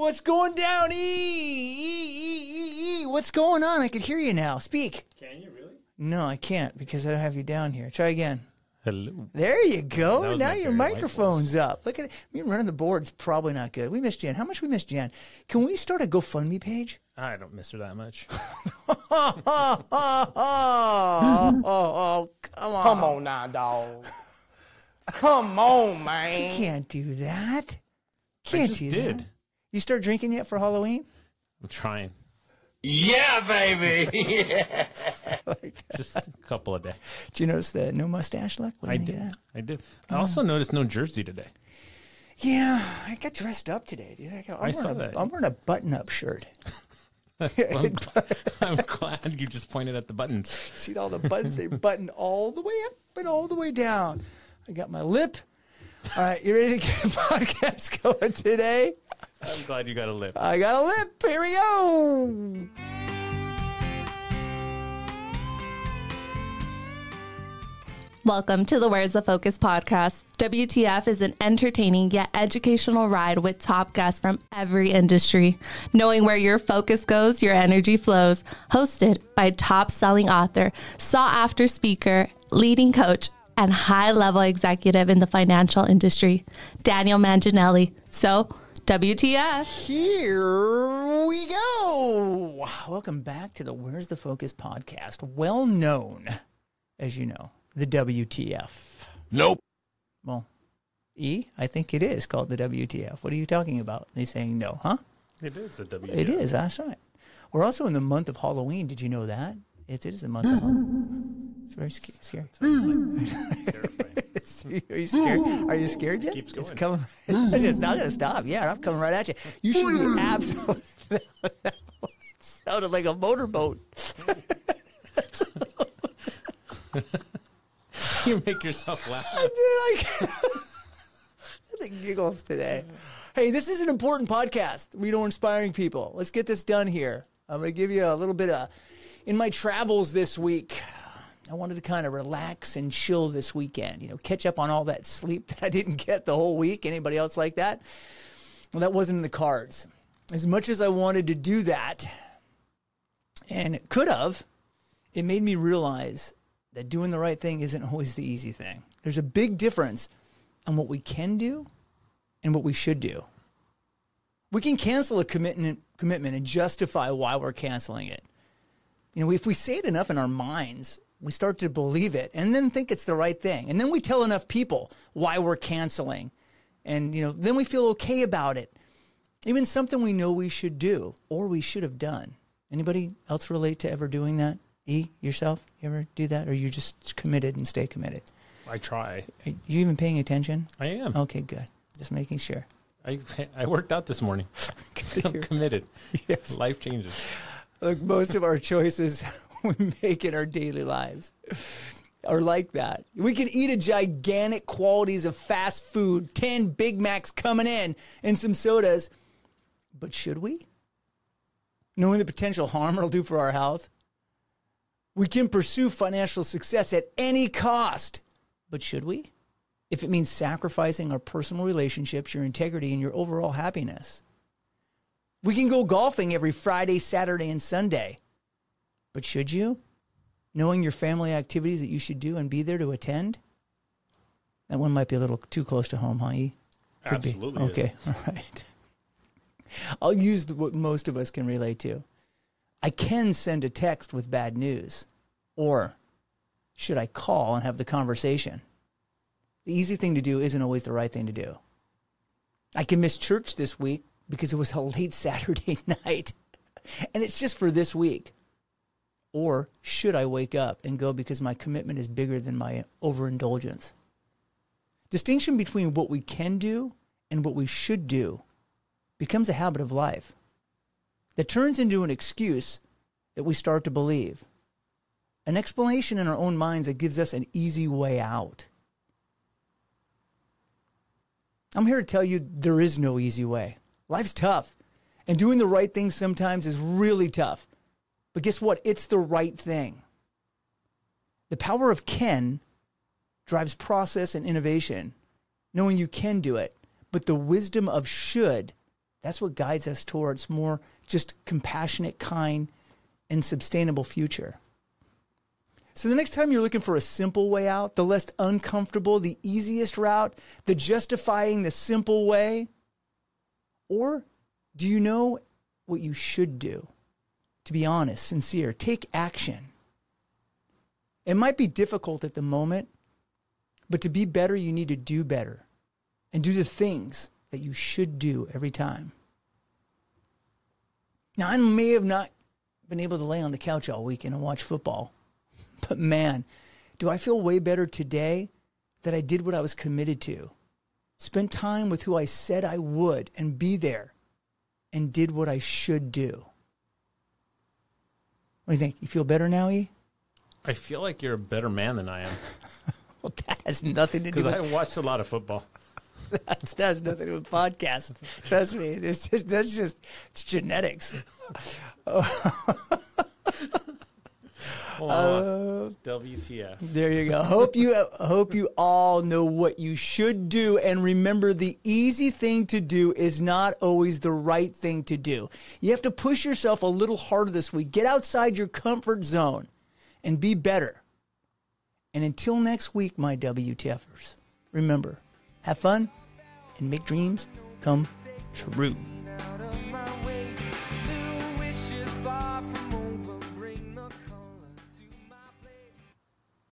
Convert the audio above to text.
What's going down? E, e, e, e, e. What's going on? I can hear you now. Speak. Can you really? No, I can't because I don't have you down here. Try again. Hello. There you go. Now your microphone's up. Look at it. Me running the board's probably not good. We miss Jan. How much we miss Jan? Can we start a GoFundMe page? I don't miss her that much. oh, oh, oh, oh, oh, come on. Come on now, dog. Come on, man. You can't do that. I Can't just do did. that. You start drinking yet for Halloween? I'm trying. Yeah, baby. Just a couple of days. Did you notice the no mustache look? What I you think did. that? I did. I oh. also noticed no jersey today. Yeah, I got dressed up today. dude. I, got, I'm I wearing saw a, that. I'm wearing a button-up shirt. I'm, I'm glad you just pointed at the buttons. See all the buttons? They button all the way up and all the way down. I got my lip. All right, you ready to get the podcast going today? I'm glad you got a lip. I got a lip. Here we go. Welcome to the Where's the Focus podcast. WTF is an entertaining yet educational ride with top guests from every industry. Knowing where your focus goes, your energy flows. Hosted by top selling author, sought after speaker, leading coach, and high level executive in the financial industry, Daniel Manginelli. So, WTF. Here we go. Welcome back to the Where's the Focus podcast, well known, as you know, the WTF. Nope. Well, E, I think it is called the WTF. What are you talking about? They saying no, huh? It is a W. It is. That's right. We're also in the month of Halloween. Did you know that? It is the month of Halloween. It's very sca- scary. It's- Are you scared? Are you scared yet? Keeps It's going. coming. It's not going to stop. Yeah, I'm coming right at you. You should be absolutely. That sounded like a motorboat. you make yourself laugh. I did like the giggles today. Hey, this is an important podcast. We know inspiring people. Let's get this done here. I'm going to give you a little bit of in my travels this week. I wanted to kind of relax and chill this weekend. You know, catch up on all that sleep that I didn't get the whole week. Anybody else like that? Well, that wasn't in the cards. As much as I wanted to do that, and could have, it made me realize that doing the right thing isn't always the easy thing. There's a big difference on what we can do and what we should do. We can cancel a commitment commitment and justify why we're canceling it. You know, if we say it enough in our minds, we start to believe it and then think it's the right thing. And then we tell enough people why we're canceling. And you know, then we feel okay about it. Even something we know we should do or we should have done. Anybody else relate to ever doing that? E, yourself? You ever do that? Or you just committed and stay committed? I try. Are you even paying attention? I am. Okay, good. Just making sure. I I worked out this morning. I'm committed. Yes. Life changes. Look, most of our choices we make in our daily lives are like that. We could eat a gigantic quantities of fast food, 10 Big Macs coming in, and some sodas. But should we? Knowing the potential harm it'll do for our health? We can pursue financial success at any cost. But should we? If it means sacrificing our personal relationships, your integrity, and your overall happiness. We can go golfing every Friday, Saturday, and Sunday. But should you? Knowing your family activities that you should do and be there to attend? That one might be a little too close to home, huh? E? Could be. Absolutely. is. Okay, all right. I'll use the, what most of us can relate to. I can send a text with bad news, or should I call and have the conversation? The easy thing to do isn't always the right thing to do. I can miss church this week because it was a late Saturday night, and it's just for this week. Or should I wake up and go because my commitment is bigger than my overindulgence? Distinction between what we can do and what we should do becomes a habit of life that turns into an excuse that we start to believe, an explanation in our own minds that gives us an easy way out. I'm here to tell you there is no easy way. Life's tough, and doing the right thing sometimes is really tough. But guess what? It's the right thing. The power of can drives process and innovation, knowing you can do it. But the wisdom of should That's what guides us towards more just compassionate, kind, and sustainable future. So the next time you're looking for a simple way out, the less uncomfortable, the easiest route, the justifying the simple way, or do you know what you should do? To be honest, sincere, take action. It might be difficult at the moment, but to be better, you need to do better and do the things that you should do every time. Now, I may have not been able to lay on the couch all weekend and watch football, but man, do I feel way better today that I did what I was committed to. Spent time with who I said I would and be there and did what I should do. What do you think? You feel better now, E? I feel like you're a better man than I am Well, that has nothing to do because with I watched a lot of football. That's, that has nothing to do with podcast. Trust me. There's, that's just it's genetics. Oh. Uh, Hold. WTF? There you go. Hope you hope you all know what you should do and remember the easy thing to do is not always the right thing to do. You have to push yourself a little harder this week. Get outside your comfort zone and be better. And until next week, my WTFers, remember, have fun and make dreams come true.